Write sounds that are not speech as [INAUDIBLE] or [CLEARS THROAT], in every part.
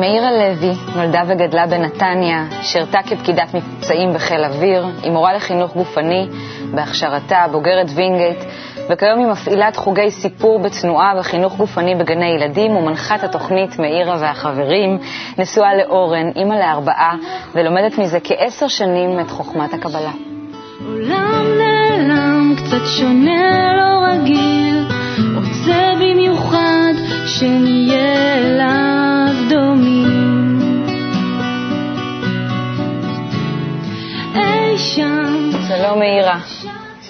מאירה לוי נולדה וגדלה בנתניה, שירתה כפקידת מבצעים בחיל אוויר, היא מורה לחינוך גופני בהכשרתה, בוגרת וינגייט, וכיום היא מפעילת חוגי סיפור בתנועה וחינוך גופני בגני ילדים ומנחת התוכנית מאירה והחברים, נשואה לאורן, אימא לארבעה, ולומדת מזה כעשר שנים את חוכמת הקבלה. עולם נעלם, קצת שונה, לא רגיל, רוצה במיוחד שנהיה אליו שלום מאירה.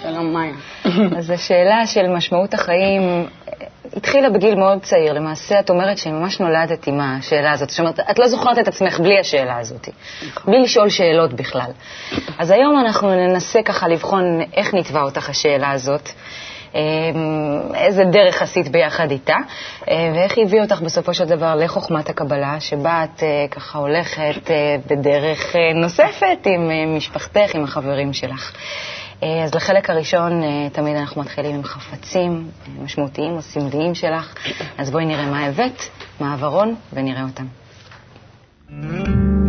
שלום, מאיה. [COUGHS] אז השאלה של משמעות החיים אה, התחילה בגיל מאוד צעיר. למעשה, את אומרת שממש נולדת עם השאלה הזאת. זאת אומרת, את לא זוכרת את עצמך בלי השאלה הזאת, בלי לשאול שאלות בכלל. אז היום אנחנו ננסה ככה לבחון איך נתבע אותך השאלה הזאת. אה, איזה דרך עשית ביחד איתה, אה, ואיך היא הביאה אותך בסופו של דבר לחוכמת הקבלה, שבה את אה, ככה הולכת אה, בדרך נוספת עם משפחתך, עם החברים שלך. אז לחלק הראשון, תמיד אנחנו מתחילים עם חפצים משמעותיים או סמליים שלך. אז בואי נראה מה הבאת, מה העברון, ונראה אותם. טוב.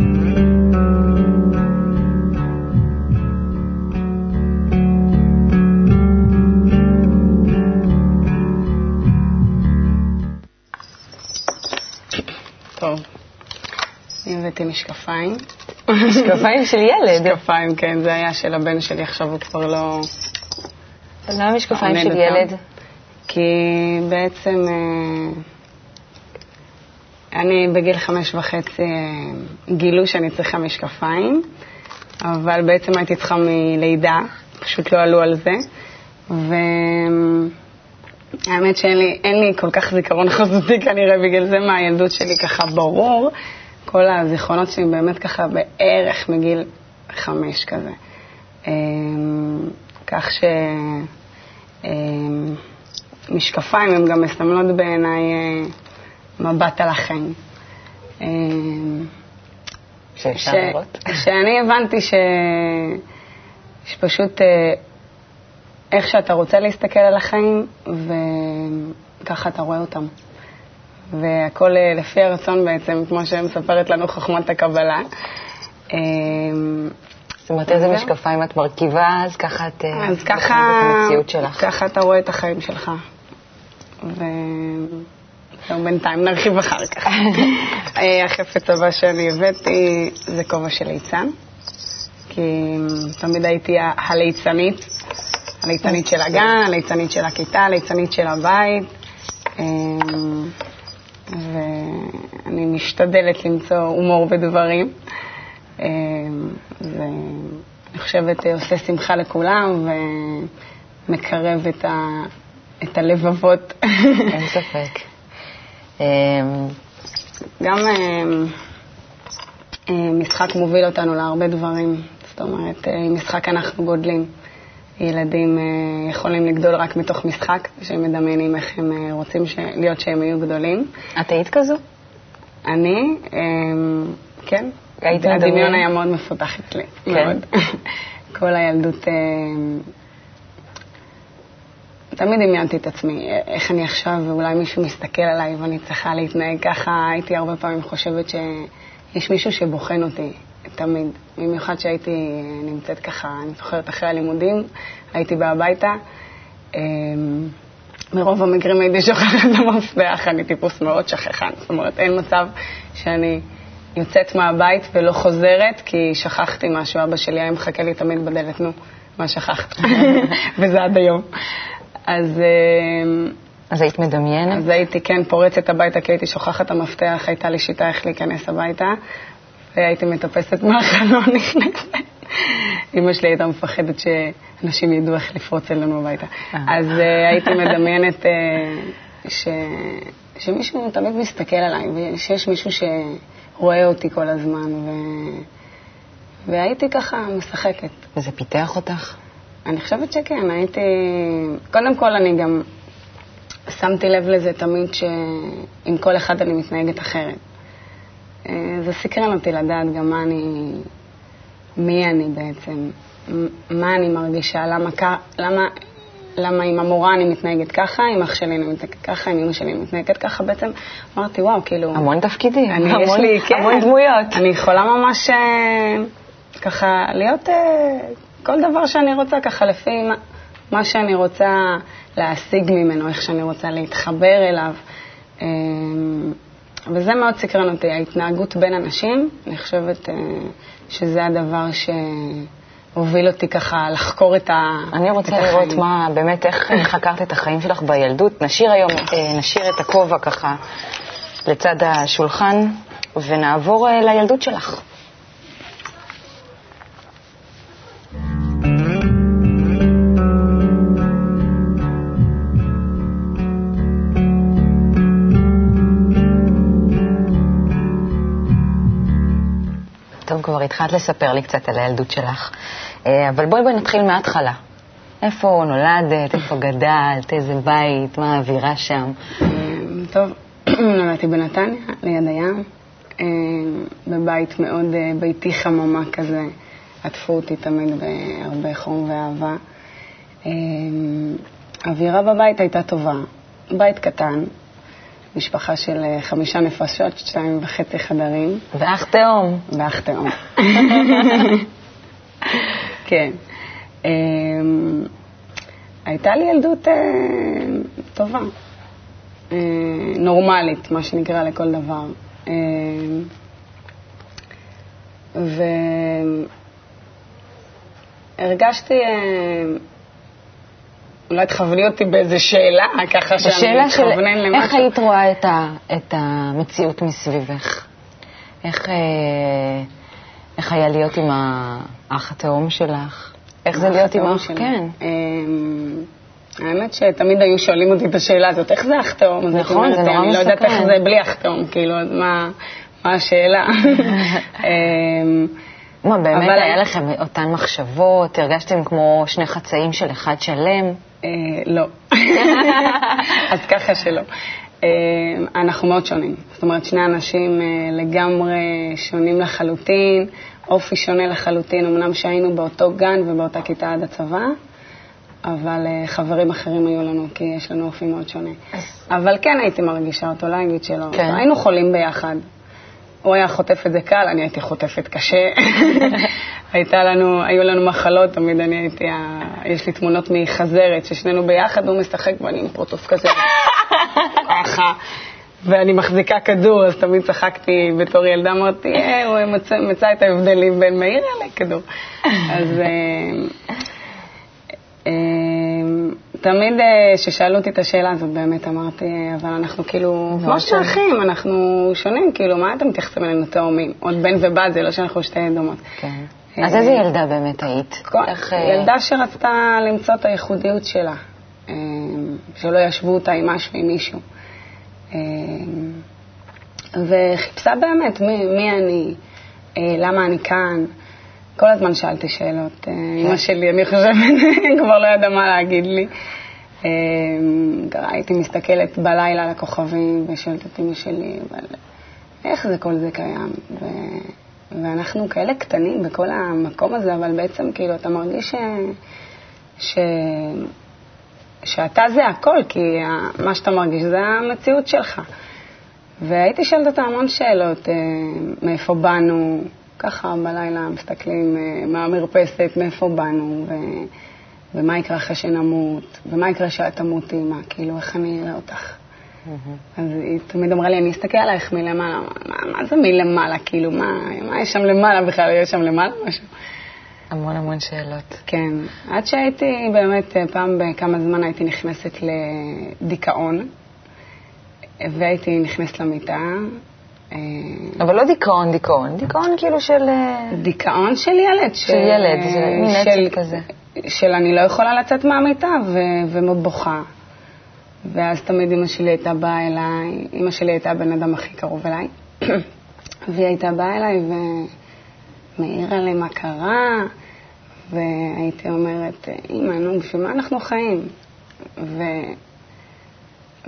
הבאתי משקפיים. משקפיים של ילד. משקפיים, כן, זה היה של הבן שלי, עכשיו הוא כבר לא... למה משקפיים של. ילד? כי בעצם אה, אני בגיל חמש וחצי אה, גילו שאני צריכה משקפיים, אבל בעצם הייתי צריכה מלידה, פשוט לא עלו על זה. והאמת שאין לי, לי כל כך זיכרון חזותי כנראה בגלל זה מהילדות שלי ככה ברור. כל הזיכרונות שלי באמת ככה בערך מגיל חמש כזה. אה, כך ש... אה, משקפיים הם גם מסמלות בעיניי אה, מבט על החיים. שאפשר ש- לראות. [LAUGHS] שאני הבנתי ש... שפשוט אה, איך שאתה רוצה להסתכל על החיים, וככה אתה רואה אותם. והכל אה, לפי הרצון בעצם, כמו שמספרת לנו חוכמת הקבלה. אה, זאת אומרת, איזה. משקפיים את מרכיבה, אז ככה את אה, אז ככה, את המציאות שלך. ככה אתה רואה את החיים שלך. וזהו, בינתיים נרחיב אחר כך. [LAUGHS] אה, החפץ הבא שאני הבאתי זה כובע של ליצן, כי תמיד הייתי הליצנית, הליצנית של הגן, הליצנית של הכיתה, הליצנית של הבית, אה, ואני משתדלת למצוא הומור בדברים. אה, ואני חושבת אה, עושה שמחה לכולם ומקרב את, ה, את הלבבות. אין ספק. אמ, גם אה, משחק מוביל אותנו להרבה דברים. זאת אומרת, אה, משחק אנחנו גודלים. ילדים אה, יכולים לגדול רק מתוך משחק, שהם מדמיינים איך הם אה, רוצים ש... להיות שהם יהיו גדולים. את היית כזו? אני, אה, כן. היית הדמיון מדמיין? היה מאוד מפותח אצלי, כן? מאוד. [LAUGHS] כל הילדות, אה, תמיד דמיינתי את עצמי, איך אני עכשיו, ואולי מישהו מסתכל עליי ואני צריכה להתנהג ככה. הייתי הרבה פעמים חושבת שיש מישהו שבוחן אותי, תמיד. במיוחד שהייתי נמצאת ככה, אני זוכרת אחרי הלימודים, הייתי באה הביתה. אה, מרוב המקרים הייתי שוכחת את המפתח, אני טיפוס מאוד שכחן. זאת אומרת, אין מצב שאני יוצאת מהבית ולא חוזרת, כי שכחתי משהו. אבא שלי היה מחכה לי תמיד בדלת, נו, מה שכחת? [LAUGHS] וזה עד היום. אז, אה, אז היית מדמיינת? אז הייתי, כן, פורצת הביתה, כי הייתי שוכחת את המפתח, הייתה לי שיטה איך להיכנס הביתה, והייתי מטפסת מהחלון נכנסת. אמא שלי הייתה מפחדת שאנשים ידעו איך לפרוץ אלינו הביתה. אה. אז אה, הייתי מדמיינת אה, ש... שמישהו תמיד מסתכל עליי, ושיש מישהו שרואה אותי כל הזמן, ו... והייתי ככה משחקת. וזה פיתח אותך? אני חושבת שכן, הייתי... קודם כל, אני גם שמתי לב לזה תמיד שעם כל אחד אני מתנהגת אחרת. אה, זה סקרן אותי לדעת גם מה אני... מי אני בעצם, מה אני מרגישה, למה, למה למה עם המורה אני מתנהגת ככה, עם אח שלי אני מתנהגת ככה, עם אמא שלי אני מתנהגת ככה, בעצם אמרתי, וואו, כאילו... המון תפקידים, אני, יש המון, לי, כן, המון דמויות. אני יכולה ממש אה, ככה להיות אה, כל דבר שאני רוצה, ככה לפי מה, מה שאני רוצה להשיג ממנו, איך שאני רוצה להתחבר אליו. וזה מאוד סקרן אותי, ההתנהגות בין אנשים, אני חושבת אה, שזה הדבר שהוביל אותי ככה לחקור את ה- אני רוצה את לראות החיים. מה, באמת, איך אה, חקרת את החיים שלך בילדות. נשאיר היום, אה, נשאיר את הכובע ככה לצד השולחן, ונעבור אה, לילדות שלך. התחלת לספר לי קצת על הילדות שלך, אה, אבל בואי בואי נתחיל מההתחלה. איפה נולדת, איפה גדלת, איזה בית, מה האווירה שם? אה, טוב, [CLEARS THROAT] נולדתי בנתניה, ליד הים, אה, בבית מאוד ביתי חממה כזה. עטפו אותי תמיד בהרבה חום ואהבה. אה, האווירה בבית הייתה טובה. בית קטן, משפחה של אה, חמישה נפשות, שתיים וחצי חדרים, ואח תאום. ואח תאום. [LAUGHS] כן. אה, הייתה לי ילדות אה, טובה, אה, נורמלית, מה שנקרא לכל דבר. אה, והרגשתי, אולי תכווני אותי באיזה שאלה, ככה שאני השאלה של אתכוונן למשהו. איך היית רואה את, ה, את המציאות מסביבך? איך, אה, איך היה להיות עם האח התאום שלך? איך זה להיות עם האח? כן. אמ, האמת שתמיד היו שואלים אותי את השאלה הזאת, איך זה אח תאום? נכון, זה נורא אני לא יודעת איך. זה בלי אח תאום, כאילו, מה, מה השאלה? [LAUGHS] מה, באמת אבל- היה לכם אותן מחשבות? הרגשתם כמו שני חצאים של אחד שלם? אה, לא. [LAUGHS] אז ככה שלא. אה, אנחנו מאוד שונים. זאת אומרת, שני אנשים אה, לגמרי שונים לחלוטין, אופי שונה לחלוטין, אמנם שהיינו באותו גן ובאותה כיתה עד הצבא, אבל אה, חברים אחרים היו לנו, כי יש לנו אופי מאוד שונה. אבל כן הייתי מרגישה אותו, לא אגיד שלא. כן. היינו חולים ביחד. הוא היה חוטף את זה קל, אני הייתי חוטפת קשה. [LAUGHS] הייתה לנו, היו לנו מחלות, תמיד אני הייתי, ה- יש לי תמונות מחזרת, ששנינו ביחד, הוא משחק ואני עם פרוטוף כזה, ככה, ואני מחזיקה כדור, אז תמיד צחקתי בתור ילדה, אמרתי, אה, הוא מצא, מצא את ההבדלים בין מאיר לכדור. אז... תמיד אה, כששאלו אותי את השאלה הזאת, באמת אמרתי, אה, אבל אנחנו כאילו, כמו. שאחים, אנחנו שונים, כאילו, מה אתם מתייחסים אלינו תאומים? עוד בן ובת, זה לא שאנחנו שתי דומות. כן. אה, אז איזה ילדה באמת היית? ילדה שרצתה למצוא את הייחודיות שלה, שלא ישוו אותה עם משהו, עם מישהו. וחיפשה באמת מי, מי אני, למה אני כאן. כל הזמן שאלתי שאלות. אה, אימא שלי, אני חושבת, [LAUGHS] כבר לא ידעה מה להגיד לי. אה, הייתי מסתכלת בלילה על הכוכבים ושואלת את אימא שלי, אבל איך זה כל זה קיים? ו... ואנחנו כאלה קטנים בכל המקום הזה, אבל בעצם כאילו אתה מרגיש ש... ש... שאתה זה הכל, כי מה שאתה מרגיש זה המציאות שלך. והייתי שואלת אותה המון שאלות, אה, מאיפה באנו, ככה בלילה מסתכלים אה, מהמרפסת, מאיפה באנו, ו... ומה יקרה אחרי שנמות, ומה יקרה כשאת תמותי, מה, כאילו, איך אני אראה אותך. אז היא תמיד אמרה לי, אני אסתכל עלייך מלמעלה. מה, מה זה מלמעלה? כאילו, מה, מה יש שם למעלה בכלל? יש שם למעלה משהו? המון המון שאלות. כן. עד שהייתי באמת, אה, פעם בכמה זמן הייתי נכנסת לדיכאון, והייתי נכנסת למיטה. אה, אבל לא דיכאון, דיכאון. דיכאון כאילו של... אה, דיכאון של ילד. של ילד, זה מין של- עצב כזה. של אני לא יכולה לצאת מהמיטה ו- ומאוד בוכה. ואז תמיד אמא שלי הייתה באה אליי, אמא שלי הייתה הבן אדם הכי קרוב אליי, [COUGHS] והיא הייתה באה אליי ומעירה לי מה קרה, והייתי אומרת, אמא, נו, בשביל מה אנחנו חיים? ו...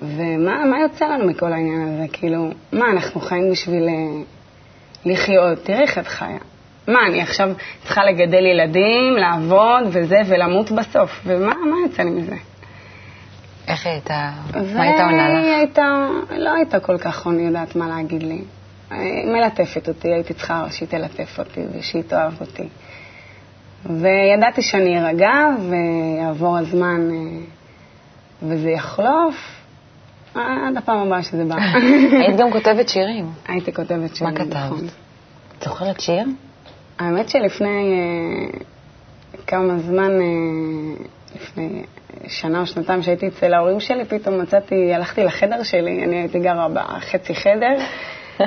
ומה מה יוצא לנו מכל העניין הזה? כאילו, מה, אנחנו חיים בשביל אה, לחיות? תראי איך את חיה. מה, אני עכשיו צריכה לגדל ילדים, לעבוד וזה, ולמות בסוף. ומה מה יוצא לי מזה? איך היא הייתה, מה הייתה עונה לך? והיא הייתה, לא הייתה כל כך עונה יודעת מה להגיד לי. אה, מלטפת אותי, הייתי צריכה שהיא תלטף אותי ושהיא תאהב אותי. וידעתי שאני ארגע ויעבור הזמן אה, וזה יחלוף עד הפעם הבאה שזה בא. [LAUGHS] היית גם כותבת שירים. הייתי כותבת שירים, מה כתבת? נכון. את זוכרת שיר? האמת שלפני אה, כמה זמן, אה, לפני שנה או שנתיים שהייתי אצל ההורים שלי, פתאום מצאתי, הלכתי לחדר שלי, אני הייתי גרה בחצי חדר. אה,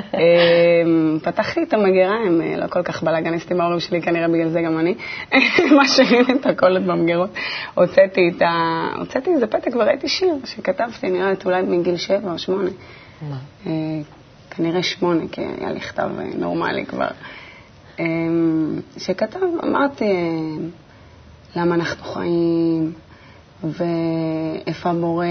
פתחתי את המגירה, הם אה, לא כל כך בלאגניסטים ההורים שלי, כנראה בגלל זה גם אני. [LAUGHS] משאירים את הכל במגירות. הוצאתי את ה... הוצאתי איזה פתק וראיתי שיר שכתבתי, נראה לי אולי מגיל שבע או שמונה. מה? אה, כנראה שמונה, כי היה לי כתב אה, נורמלי כבר. אה, שכתב, אמרתי, למה אנחנו חיים, ואיפה הבורא,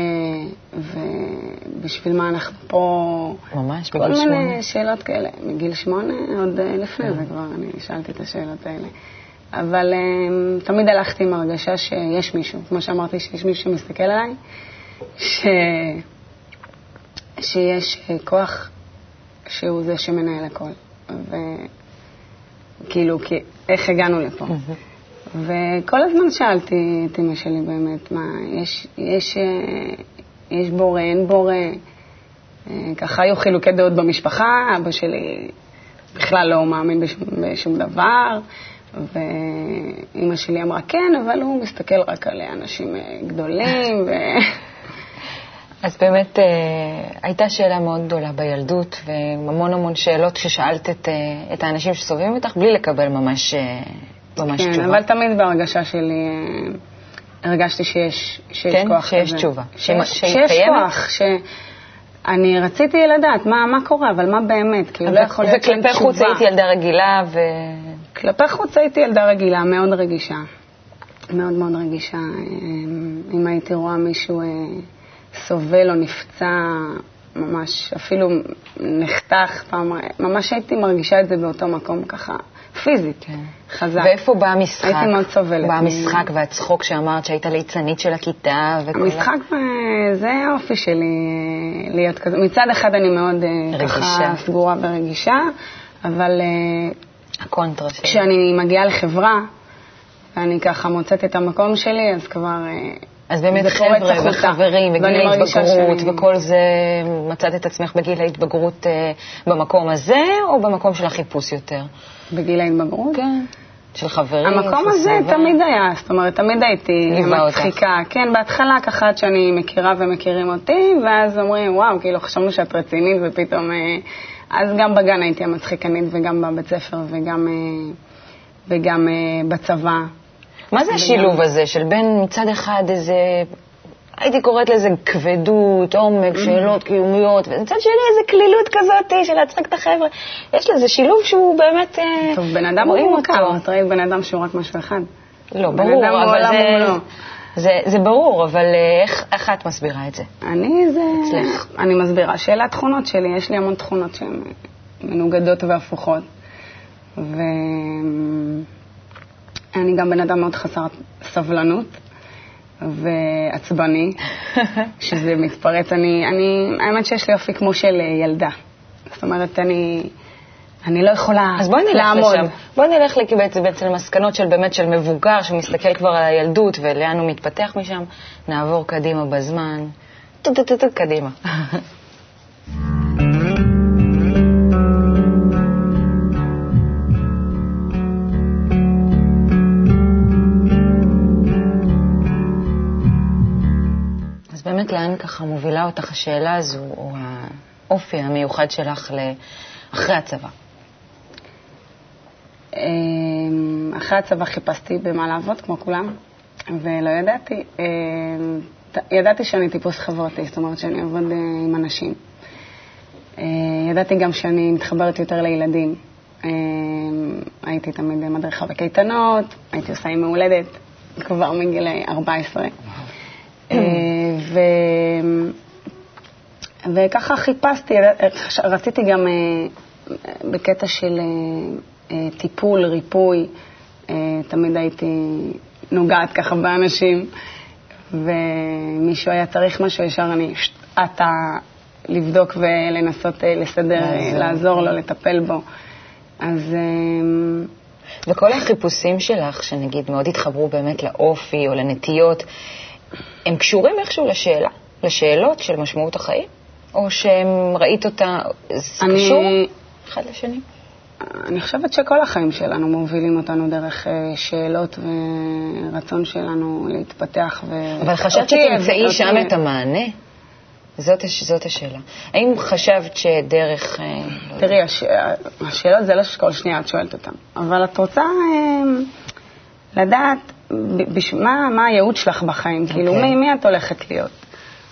ובשביל מה אנחנו פה. ממש, כל בגיל מיני שמונה? שאלות כאלה. מגיל שמונה, עוד אה, לפני זה כבר, אני שאלתי את השאלות האלה. אבל אה, תמיד הלכתי עם הרגשה שיש מישהו, כמו שאמרתי, שיש מישהו שמסתכל עליי, ש... שיש אה, כוח שהוא זה שמנהל הכל. וכאילו, כי... איך הגענו לפה? וכל הזמן שאלתי את אמא שלי באמת, מה, יש, יש, אה, יש בורא, אין בורא? אה, ככה היו חילוקי דעות במשפחה, אבא שלי בכלל לא מאמין בשום, בשום דבר, ואימא שלי אמרה כן, אבל הוא מסתכל רק על אנשים אה, גדולים, ו... אז באמת הייתה שאלה מאוד גדולה בילדות, והמון המון שאלות ששאלת את, את האנשים שסובבים אותך, בלי לקבל ממש, ממש כן, תשובה. אבל תמיד בהרגשה שלי אה, הרגשתי שיש, שיש כן? כוח שיש כזה. תשובה. שיש, שיש קיימת? כוח, שאני רציתי לדעת מה, מה קורה, אבל מה באמת, כאילו לא יכול להיות שאין וכלפי חוץ תשובה. הייתי ילדה רגילה, ו... כלפי חוץ הייתי ילדה רגילה, מאוד רגישה. מאוד מאוד רגישה. אה, אם הייתי רואה מישהו אה, סובל או נפצע, ממש, אפילו נחתך פעם, ממש הייתי מרגישה את זה באותו מקום ככה, פיזית, כן. חזק. ואיפה בא המשחק? הייתי מאוד סובלת. בא המשחק והצחוק שאמרת שהיית ליצנית של הכיתה וכל... המשחק זה האופי שלי, להיות כזה. מצד אחד אני מאוד אה, רגישה. ככה סגורה ורגישה, אבל אה, הקונטרה שלי. כשאני מגיעה לחברה, ואני ככה מוצאת את המקום שלי, אז כבר... אה, אז באמת חבר'ה. וחברים וגיל ההתבגרות שאני- וכל זה, מצאת את עצמך בגיל ההתבגרות במקום הזה, או במקום של החיפוש יותר? בגיל ההתבגרות. כן. של חברים? המקום של הזה סביבה? תמיד היה, זאת אומרת, תמיד הייתי ליווה אותך. מצחיקה. כן, בהתחלה ככה עד שאני מכירה ומכירים אותי, ואז אומרים, וואו, כאילו חשבנו שאת רצינית, ופתאום... אה, אז גם בגן הייתי המצחיקנית, וגם בבית ספר, וגם, אה, וגם אה, בצבא. מה זה השילוב הזה של בין מצד אחד איזה, הייתי קוראת לזה כבדות, עומק, Mm-hmm. שאלות קיומיות, ומצד שני איזה קלילות כזאת של להצחיק את החבר'ה. יש לזה שילוב שהוא באמת... אה, טוב, בן אדם הוא מורכב, אותו. את ראית בן אדם שהוא רק משהו אחד. לא, ברור, אבל זה, ומלואו. זה, זה ברור, אבל אה, איך, איך את מסבירה את זה? אני זה... אצלך. אני מסבירה שאלה התכונות שלי, יש לי המון תכונות שהן מנוגדות והפוכות. ואני גם בן אדם מאוד חסר סבלנות ועצבני, [LAUGHS] שזה מתפרץ. אני, אני, האמת שיש לי אופי כמו של ילדה. זאת אומרת, אני, אני לא יכולה אז בואי נלך לעמוד. לשם. בואי נלך בעצם, בעצם למסקנות של באמת של מבוגר שמסתכל כבר על הילדות ולאן הוא מתפתח משם. נעבור קדימה בזמן. טו-טו-טו-טו, קדימה. אז [LAUGHS] באמת לאן ככה מובילה אותך השאלה הזו, או האופי המיוחד שלך אחרי הצבא? אמ, אחרי הצבא חיפשתי במה לעבוד, כמו כולם, ולא ידעתי. אמ, ידעתי שאני טיפוס חברתי, זאת אומרת שאני אעבוד אה, עם אנשים. אה, ידעתי גם שאני מתחברת יותר לילדים. אמ, הייתי תמיד מדריכה בקייטנות, הייתי עושה עם מהולדת כבר מגיל 14. ו... וככה חיפשתי, רציתי גם אה, בקטע של אה, אה, טיפול, ריפוי, תמיד הייתי נוגעת ככה באנשים, ומישהו היה צריך משהו, ישר אני עטה לבדוק ולנסות לסדר, לעזור. לו, לטפל בו. אז וכל החיפושים שלך, שנגיד מאוד התחברו באמת לאופי או לנטיות, הם קשורים איכשהו לשאלה, לשאלות של משמעות החיים? או שהם ראית אותה, זה אני- קשור אחד לשני? אני חושבת שכל החיים שלנו מובילים אותנו דרך אה, שאלות ורצון שלנו להתפתח. ו... אבל חשבת שתמצאי אותי- שם את המענה? זאת, זאת השאלה. האם חשבת שדרך... אה, לא תראי, הש... השאלות זה לא שכל שנייה את שואלת אותן, אבל את רוצה אה, לדעת ב- בש... מה, מה הייעוד שלך בחיים, כאילו, אוקיי. מי, מי את הולכת להיות.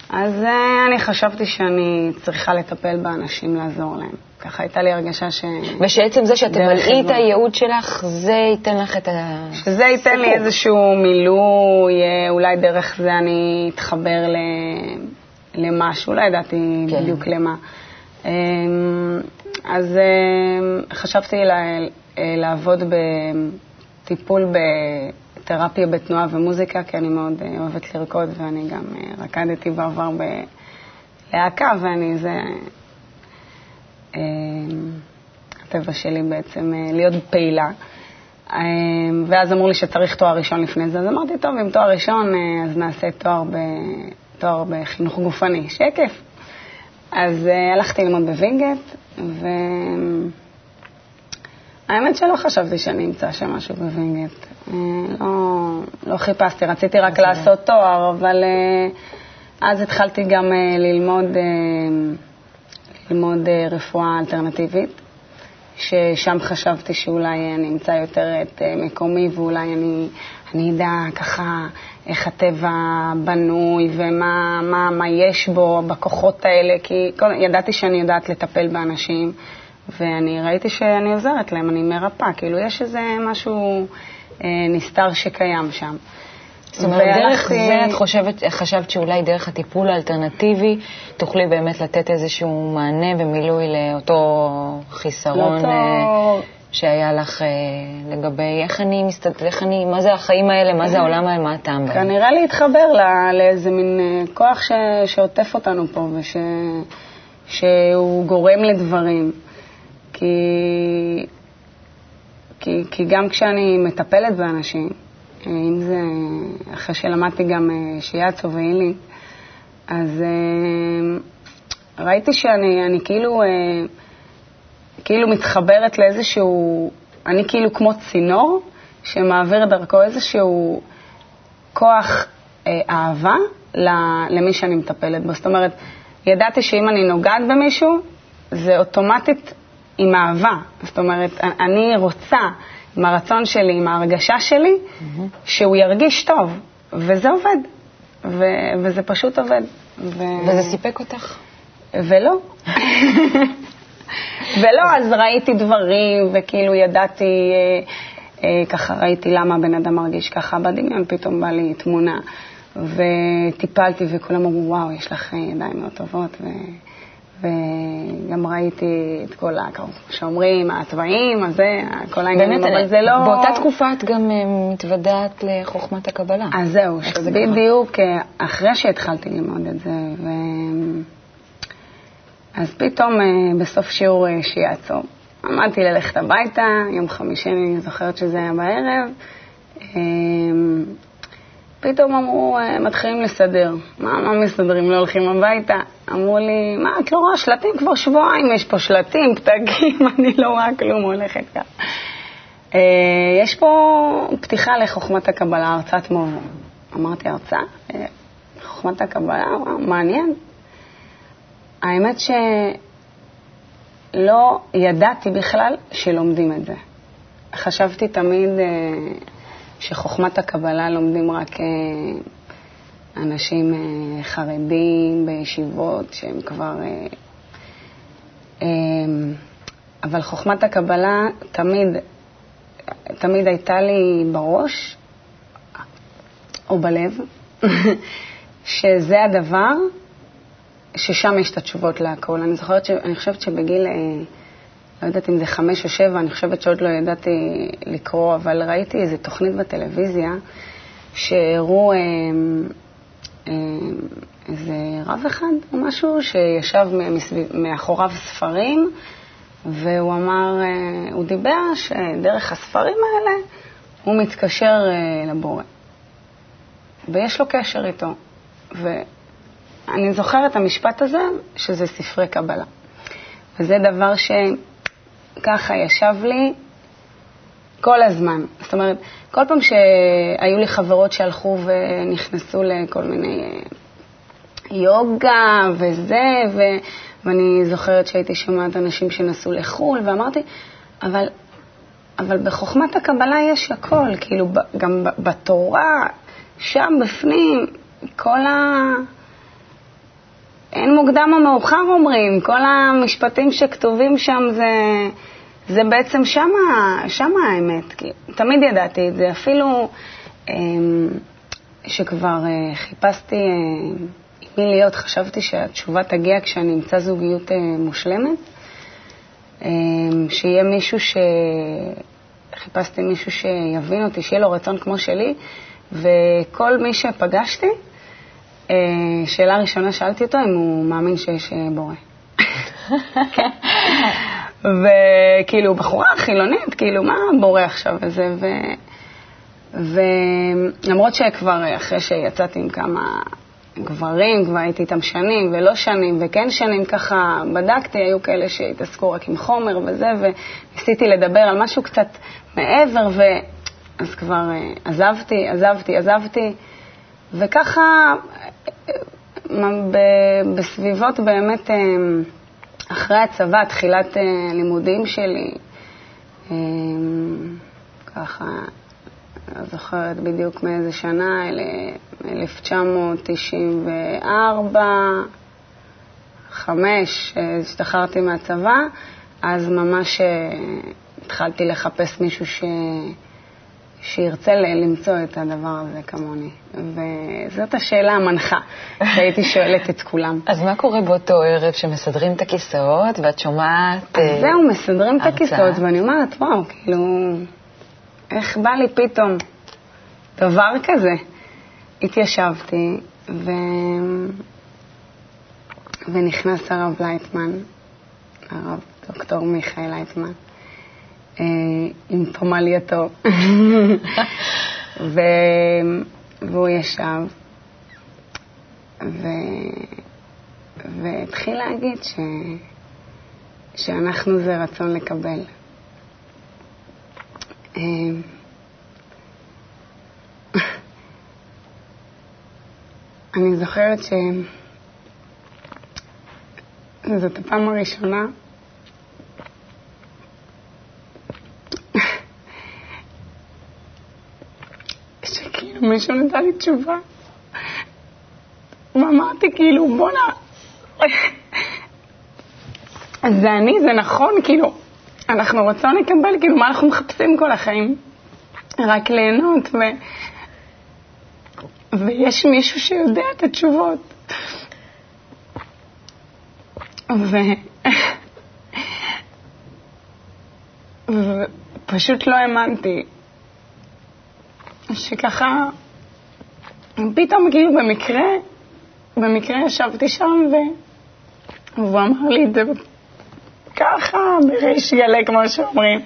אז אה, אני חשבתי שאני צריכה לטפל באנשים, לעזור להם. ככה הייתה לי הרגשה ש... ושעצם זה שאת תמלאי את. הייעוד שלך, זה ייתן לך את ה... שזה ייתן לי סיפוק. איזשהו מילוי, אה, אולי דרך זה אני אתחבר ל... למשהו, לא ידעתי כן. בדיוק למה. אמ, אז אמ, חשבתי לה- אה, לעבוד בטיפול בתרפיה בתנועה ומוזיקה, כי אני מאוד אה, אוהבת לרקוד, ואני גם אה, רקדתי בעבר בלהקה, ואני זה... אמ, הטבע שלי בעצם אה, להיות פעילה. ואז אמרו לי שצריך תואר ראשון לפני זה, אז אמרתי, טוב, עם תואר ראשון, אה, אז נעשה תואר, ב... תואר בחינוך גופני, כיף. אז אה, הלכתי ללמוד בווינגייט, והאמת שלא חשבתי שאני אמצא שם משהו בווינגייט. לא, לא חיפשתי, רציתי רק לעשות תואר, אבל אה, אז התחלתי גם אה, ללמוד, אה, ללמוד אה, רפואה אלטרנטיבית. ששם חשבתי שאולי אני אמצא יותר את מקומי ואולי אני, אני אדע ככה איך הטבע בנוי ומה מה, מה יש בו, בכוחות האלה, כי כל, ידעתי שאני יודעת לטפל באנשים ואני ראיתי שאני עוזרת להם, אני מרפאה, כאילו יש איזה משהו נסתר שקיים שם. זאת אומרת, דרך זה את חושבת, חשבת שאולי דרך הטיפול האלטרנטיבי תוכלי באמת לתת איזשהו מענה ומילוי לאותו חיסרון לאותו- אה, שהיה לך אה, לגבי איך אני מסתדרת, איך אני, מה זה החיים האלה, מה זה העולם האלה, מה הטעם בהם. כנראה להתחבר ל- לאיזה מין אה, כוח ש, שעוטף אותנו פה וש, שהוא גורם לדברים. כי, כי, כי גם כשאני מטפלת באנשים, אם זה אחרי שלמדתי גם אה, שיאצו ואילי, אז אה, ראיתי שאני אני כאילו, אה, כאילו מתחברת לאיזשהו, אני כאילו כמו צינור שמעביר דרכו איזשהו כוח אה, אהבה למי שאני מטפלת בו. זאת אומרת, ידעתי שאם אני נוגעת במישהו, זה אוטומטית עם אהבה. זאת אומרת, אני רוצה, עם הרצון שלי, עם ההרגשה שלי, שהוא ירגיש טוב, וזה עובד. ו- וזה פשוט עובד. ו- וזה סיפק אותך? ולא. [LAUGHS] ולא, אז ראיתי דברים, וכאילו ידעתי, אה, אה, ככה ראיתי למה הבן אדם מרגיש ככה בדמיון, פתאום בא לי תמונה, וטיפלתי, וכולם אמרו, וואו, יש לך אה, ידיים מאוד טובות, ו... וגם ראיתי את כל, כמו שאומרים, התוואים, הזה, כל העניינים, אבל זה לא... באותה תקופה את גם אה, מתוודעת לחוכמת הקבלה. אז זהו? שבדיוק אה, אחרי שהתחלתי ללמוד את זה, ו... אז פתאום אה, בסוף שיעור אה, שיאצו, עמדתי ללכת הביתה, יום חמישי, אני זוכרת שזה היה בערב, אה, פתאום אמרו, אה, מתחילים לסדר. מה, מה מסדרים? לא הולכים הביתה? אמרו לי, מה, את לא רואה שלטים? כבר שבועיים יש פה שלטים, פתקים, [LAUGHS] אני לא רואה כלום, הולכת ככה. אה, יש פה פתיחה לחוכמת הקבלה, הרצאת מובו. אמרתי, הרצאה? אה, חוכמת הקבלה? מעניין. האמת שלא ידעתי בכלל שלומדים את זה. חשבתי תמיד שחוכמת הקבלה לומדים רק אה, אנשים אה, חרדים בישיבות שהם כבר... אה, אבל חוכמת הקבלה תמיד, תמיד הייתה לי בראש, או בלב, [LAUGHS] שזה הדבר ששם יש את התשובות להכל. אני זוכרת, ש... אני חושבת שבגיל, לא יודעת אם זה חמש או שבע, אני חושבת שעוד לא ידעתי לקרוא, אבל ראיתי איזו תוכנית בטלוויזיה שהראו אה, אה, איזה רב אחד או משהו שישב מסביב, מאחוריו ספרים, והוא אמר, אה, הוא דיבר שדרך הספרים האלה הוא מתקשר אה, לבורא. ויש לו קשר איתו. ואני זוכרת את המשפט הזה, שזה ספרי קבלה. וזה דבר שככה ישב לי כל הזמן. זאת אומרת, כל פעם שהיו לי חברות שהלכו ונכנסו לכל מיני יוגה וזה, ו... ואני זוכרת שהייתי שומעת אנשים שנסעו לחו"ל, ואמרתי, אבל, אבל בחוכמת הקבלה יש הכל, כאילו, גם בתורה, שם בפנים, כל ה... אין מוקדם או מאוחר אומרים, כל המשפטים שכתובים שם זה, זה בעצם שמה, שמה האמת. כי תמיד ידעתי את זה, אפילו אמ, שכבר אה, חיפשתי אה, מי להיות, חשבתי שהתשובה תגיע כשאני אמצא זוגיות אה, מושלמת, שיהיה מישהו ש... חיפשתי מישהו שיבין אותי, שיהיה לו רצון כמו שלי, וכל מי שפגשתי, שאלה ראשונה שאלתי אותו אם הוא מאמין שיש בורא. [LAUGHS] וכאילו, בחורה חילונית, כאילו, מה בורא עכשיו וזה, ו... ולמרות שכבר אחרי שיצאתי עם כמה גברים, כבר הייתי איתם שנים ולא שנים, וכן שנים ככה בדקתי, היו כאלה שהתעסקו רק עם חומר וזה, וניסיתי לדבר על משהו קצת מעבר, ו... אז כבר אה, עזבתי, עזבתי, עזבתי, וככה בסביבות באמת אה, אחרי הצבא, תחילת אה, שלי, ככה לא זוכרת בדיוק מאיזה שנה, 1994, 5, השתחררתי מהצבא, אז ממש אה, התחלתי לחפש מישהו ש... שירצה למצוא את הדבר הזה כמוני. וזאת השאלה המנחה שהייתי שואלת את כולם. אז מה קורה באותו ערב שמסדרים את הכיסאות ואת שומעת... אז זהו, מסדרים את הכיסאות, ואני אומרת, וואו, כאילו, איך בא לי פתאום דבר כזה? התיישבתי, ו... ונכנס הרב לייטמן, הרב דוקטור מיכאל לייטמן, אה, עם פמלייתו, [LAUGHS] ו... והוא ישב, ו... והתחיל להגיד ש... שאנחנו זה רצון לקבל. אמ, [LAUGHS] אני זוכרת שזאת הפעם הראשונה מישהו נתן לי תשובה ואמרתי כאילו בואנה זה אני, זה נכון, כאילו אנחנו רוצים לקבל, כאילו, מה אנחנו מחפשים כל החיים? רק ליהנות, ו... ויש מישהו שיודע את התשובות. ו... ופשוט לא האמנתי שככה, פתאום כאילו במקרה, במקרה ישבתי שם ו... והוא אמר לי את זה ככה, בריש גלי, כמו שאומרים,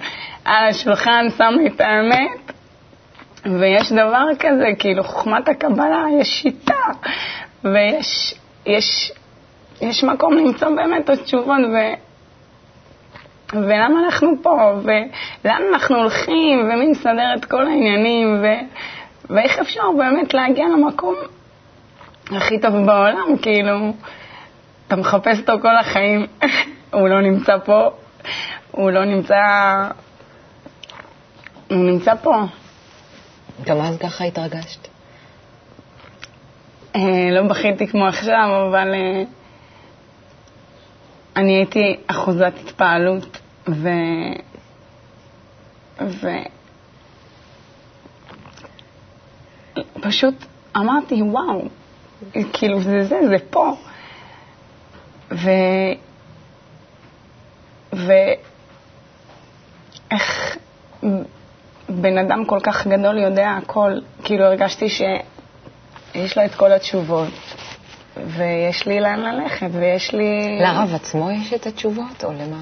על השולחן שם את האמת, ויש דבר כזה, כאילו, חוכמת הקבלה, יש שיטה, ויש יש, יש מקום למצוא באמת את התשובות, ו... ולמה אנחנו פה, ולאן אנחנו הולכים, ומי מסדר את כל העניינים, ו... ואיך אפשר באמת להגיע למקום הכי טוב בעולם, כאילו, אתה מחפש אותו כל החיים. [LAUGHS] הוא לא נמצא פה, הוא לא נמצא... הוא נמצא פה. גם אז ככה התרגשת? אה, לא בכיתי כמו עכשיו, אבל אה, אני הייתי אחוזת התפעלות, ו... ו... פשוט אמרתי, וואו, כאילו זה זה, זה פה. ו... ואיך בן אדם כל כך גדול יודע הכל. כאילו הרגשתי ש... יש לו את כל התשובות, ויש לי לאן ללכת, ויש לי... לרב עצמו יש את התשובות, או למה...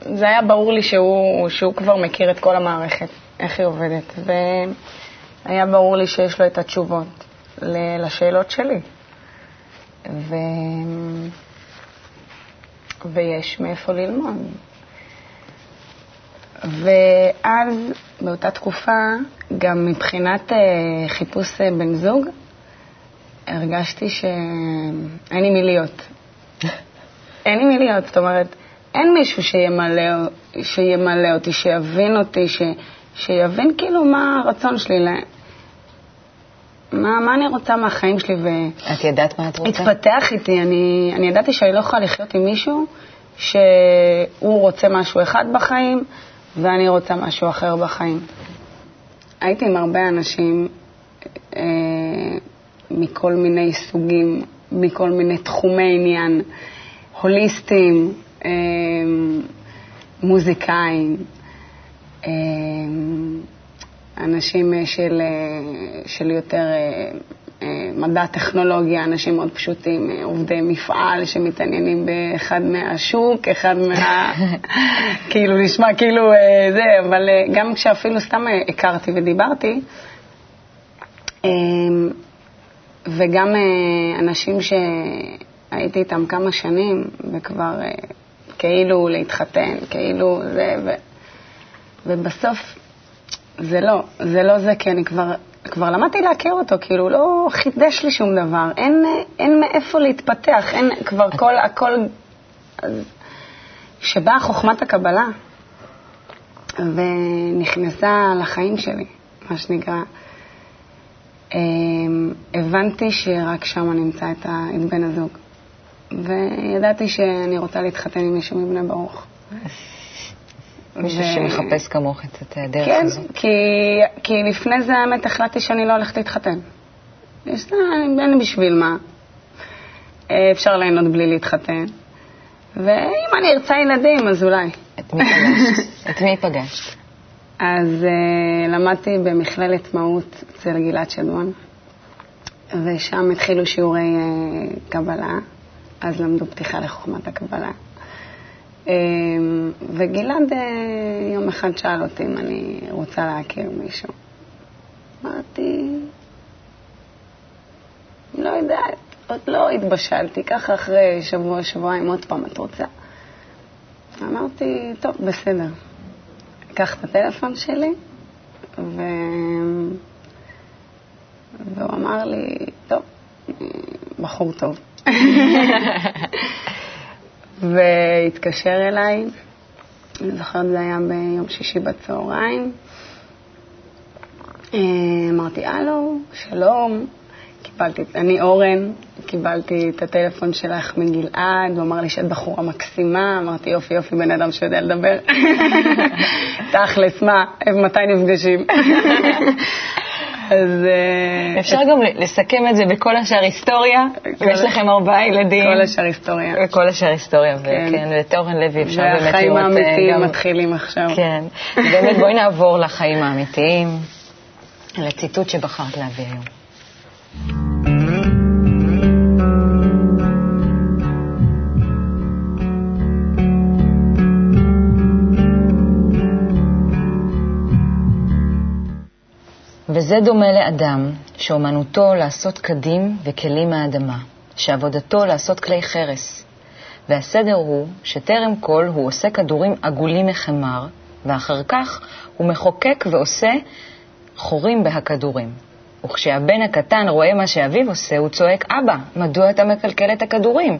זה היה ברור לי שהוא, שהוא כבר מכיר את כל המערכת, איך היא עובדת, והיה ברור לי שיש לו את התשובות לשאלות שלי. ו... ויש מאיפה ללמוד. ואז, באותה תקופה, גם מבחינת אה, חיפוש אה, בן זוג, הרגשתי שאין לי מי להיות. [LAUGHS] אין לי מי להיות, זאת אומרת, אין מישהו שימלא, שימלא אותי, שיבין אותי, ש, שיבין כאילו מה הרצון שלי. מה, מה אני רוצה מהחיים שלי, את ידעת מה את רוצה? והתפתח איתי. אני, אני ידעתי שאני לא יכולה לחיות עם מישהו שהוא רוצה משהו אחד בחיים ואני רוצה משהו אחר בחיים. הייתי עם הרבה אנשים אה, מכל מיני סוגים, מכל מיני תחומי עניין, הוליסטים, אה, מוזיקאים, אה, אנשים אה, של, אה, של יותר אה, מדע, טכנולוגיה, אנשים מאוד פשוטים, עובדי מפעל שמתעניינים באחד מהשוק, אחד מה... [LAUGHS] כאילו, נשמע כאילו זה, אבל גם כשאפילו סתם הכרתי ודיברתי, וגם אנשים שהייתי איתם כמה שנים, וכבר כאילו להתחתן, כאילו זה, ו... ובסוף זה לא, זה לא זה, כי אני כבר, כבר למדתי להכיר אותו, כאילו, הוא לא חידש לי שום דבר, אין, אין מאיפה להתפתח, אין כבר כל, הכל... אז שבאה חוכמת הקבלה ונכנסה לחיים שלי, מה שנקרא, אמ, הבנתי שרק שם נמצא את, ה, את בן הזוג. וידעתי שאני רוצה להתחתן עם מישהו מבני ברוך. מישהו ו- שמחפש כמוך את הדרך כן, הזאת. כי, כי לפני זה האמת החלטתי שאני לא הולכת להתחתן. יש- אין לי בשביל מה. אה, אפשר ליהנות בלי להתחתן. ואם אני ארצה ילדים, אז אולי. את מי פגשת? [LAUGHS] את מי פגשת? אז uh, למדתי במכללת מהות אצל גלעד שדמון, ושם התחילו שיעורי uh, קבלה, אז למדו פתיחה לחוכמת הקבלה. Um, וגלעד uh, יום אחד שאל אותי אם אני רוצה להכיר מישהו. אמרתי, לא יודעת, עוד לא התבשלתי, ככה אחרי שבוע, שבועיים, עוד פעם את רוצה. אמרתי, טוב, בסדר. אקח את הטלפון שלי, ו... והוא אמר לי, טוב, בחור טוב. [LAUGHS] והתקשר אליי, אני זוכרת זה היה ביום שישי בצהריים. אה, אמרתי, הלו, שלום, קיבלתי, אני אורן, קיבלתי את הטלפון שלך מגלעד, הוא אמר לי שאת בחורה מקסימה, אמרתי יופי יופי, בן אדם שיודע לדבר. [LAUGHS] תכלס, מה, מתי נפגשים? [LAUGHS] אז... אה, אפשר גם לסכם את זה בכל השאר היסטוריה, כל- ויש לכם ארבעה ילדים. כל השאר היסטוריה. וכל השאר היסטוריה, כן. וכן, ואת אורן לוי אפשר באמת לראות... והחיים אה, האמיתיים מתחילים עכשיו. כן. באמת, בואי נעבור לחיים האמיתיים, לציטוט שבחרת להביא היום. וזה דומה לאדם שאומנותו לעשות קדים וכלים מהאדמה, שעבודתו לעשות כלי חרס. והסדר הוא שטרם כל הוא עושה כדורים עגולים מחמר, ואחר כך הוא מחוקק ועושה חורים בהכדורים. וכשהבן הקטן רואה מה שאביו עושה, הוא צועק, אבא, מדוע אתה מקלקל את הכדורים?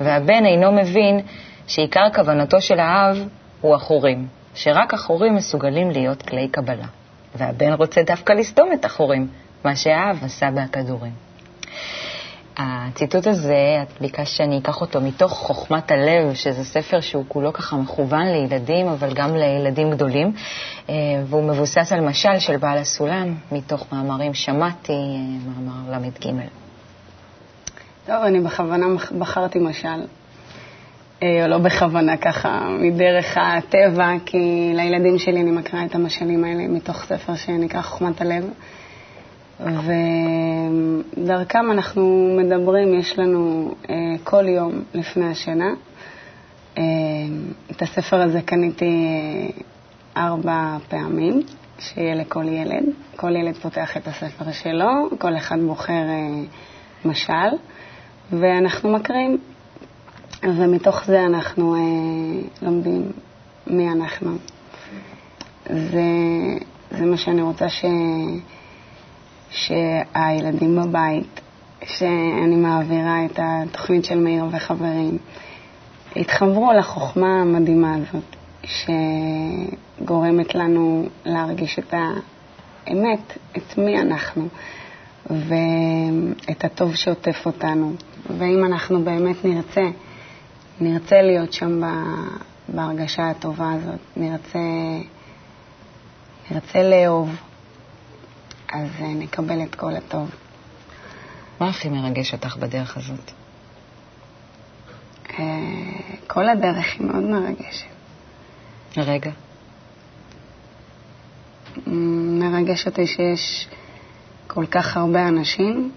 והבן אינו מבין שעיקר כוונתו של האב הוא החורים, שרק החורים מסוגלים להיות כלי קבלה. והבן רוצה דווקא לסתום את החורים, מה שהאב עשה בהכדורים. הציטוט הזה, את ביקשת שאני אקח אותו מתוך חוכמת הלב, שזה ספר שהוא כולו ככה מכוון לילדים, אבל גם לילדים גדולים, אה, והוא מבוסס על משל של בעל הסולם, מתוך מאמרים שמעתי, אה, מאמר ל"ג. טוב, אני בכוונה בחרתי משל, או לא בכוונה, ככה, מדרך הטבע, כי לילדים שלי אני מקריאה את המשלים האלה מתוך ספר שנקרא חוכמת הלב. ודרכם אנחנו מדברים, יש לנו אה, כל יום לפני השינה. אה, את הספר הזה קניתי אה, ארבע פעמים, שיהיה לכל ילד. כל ילד פותח את הספר שלו, כל אחד בוחר אה, משל, ואנחנו מקריאים. ומתוך זה אנחנו אה, לומדים מי אנחנו. זה, זה מה שאני רוצה ש, שהילדים בבית, שאני מעבירה את התוכנית של מאיר וחברים, יתחברו לחוכמה המדהימה הזאת, שגורמת לנו להרגיש את האמת, את מי אנחנו, ואת הטוב שעוטף אותנו. ואם אנחנו באמת נרצה, נרצה להיות שם בהרגשה הטובה הזאת, נרצה, נרצה לאהוב, אז נקבל את כל הטוב. מה הכי מרגש אותך בדרך הזאת? אה, כל הדרך היא מאוד מרגשת. רגע. מרגש אותי שיש כל כך הרבה אנשים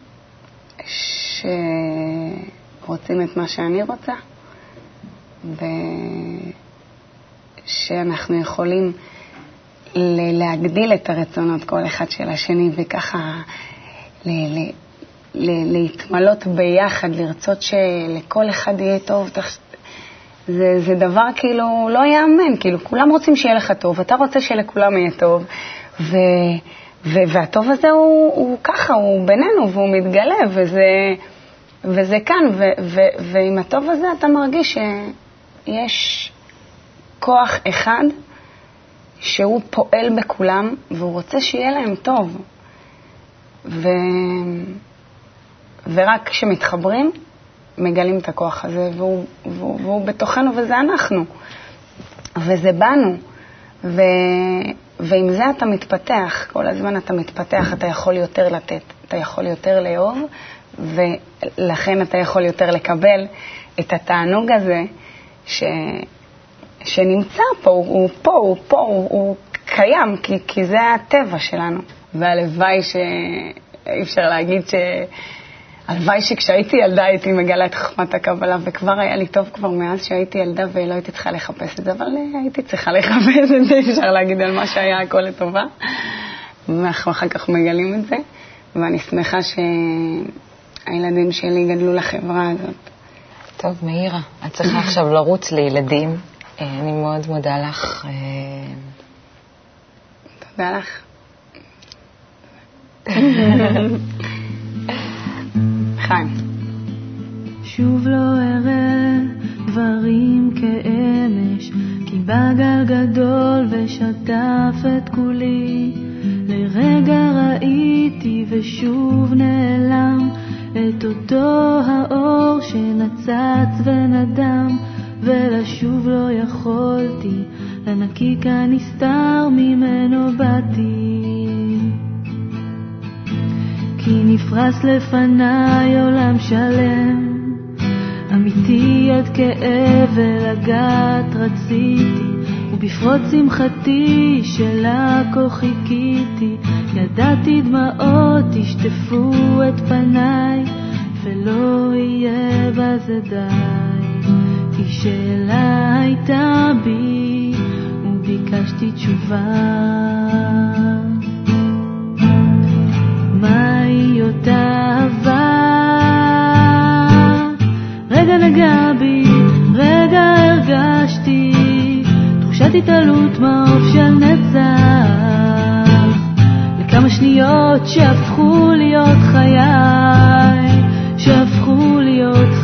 שרוצים את מה שאני רוצה, ושאנחנו יכולים להגדיל את הרצונות כל אחד של השני, וככה להתמלות ביחד, לרצות שלכל אחד יהיה טוב. זה, זה דבר כאילו לא ייאמן, כאילו כולם רוצים שיהיה לך טוב, אתה רוצה שלכולם יהיה טוב, ו, ו, והטוב הזה הוא, הוא ככה, הוא בינינו והוא מתגלה, וזה, וזה כאן, ו, ו, ועם הטוב הזה אתה מרגיש שיש כוח אחד שהוא פועל בכולם והוא רוצה שיהיה להם טוב. ו... ורק כשמתחברים, מגלים את הכוח הזה, והוא, והוא, והוא בתוכנו וזה אנחנו, וזה בנו. ו, ועם זה אתה מתפתח, כל הזמן אתה מתפתח, אתה יכול יותר לתת, אתה יכול יותר לאהוב, ולכן אתה יכול יותר לקבל את התענוג הזה ש, שנמצא פה, הוא, פה, הוא פה, הוא, הוא קיים, כי, כי זה הטבע שלנו. והלוואי שאי אפשר להגיד ש... הלוואי שכשהייתי ילדה הייתי מגלה את חוכמת הקבלה, וכבר היה לי טוב כבר מאז שהייתי ילדה ולא הייתי צריכה לחפש את זה, אבל אה, הייתי צריכה לחפש את זה, אפשר להגיד על מה שהיה הכל לטובה. ואנחנו אחר כך מגלים את זה, ואני שמחה שהילדים שלי גדלו לחברה הזאת. טוב, מאירה, את צריכה עכשיו לרוץ לילדים. אה, אני מאוד מודה לך. אה, תודה לך. חיים. שוב לא אראה דברים כאמש, כי בא גל גדול ושטף את כולי. לרגע ראיתי ושוב נעלם את אותו האור שנצץ ונדם, ולשוב לא יכולתי, לנקיק הנסתר ממנו באתי. כי נפרס לפניי עולם שלם, אמיתי עד כאב ולגעת רציתי, ובפרוץ שמחתי שלה כה חיכיתי, ידעתי דמעות ישטפו את פניי, ולא יהיה בזה די. כי שאלה הייתה בי, וביקשתי תשובה. מהי אותה אהבה? רגע נגע בי, רגע הרגשתי תחושת התעלות מעוף של נצח לכמה שניות שהפכו להיות חיי 屋里有。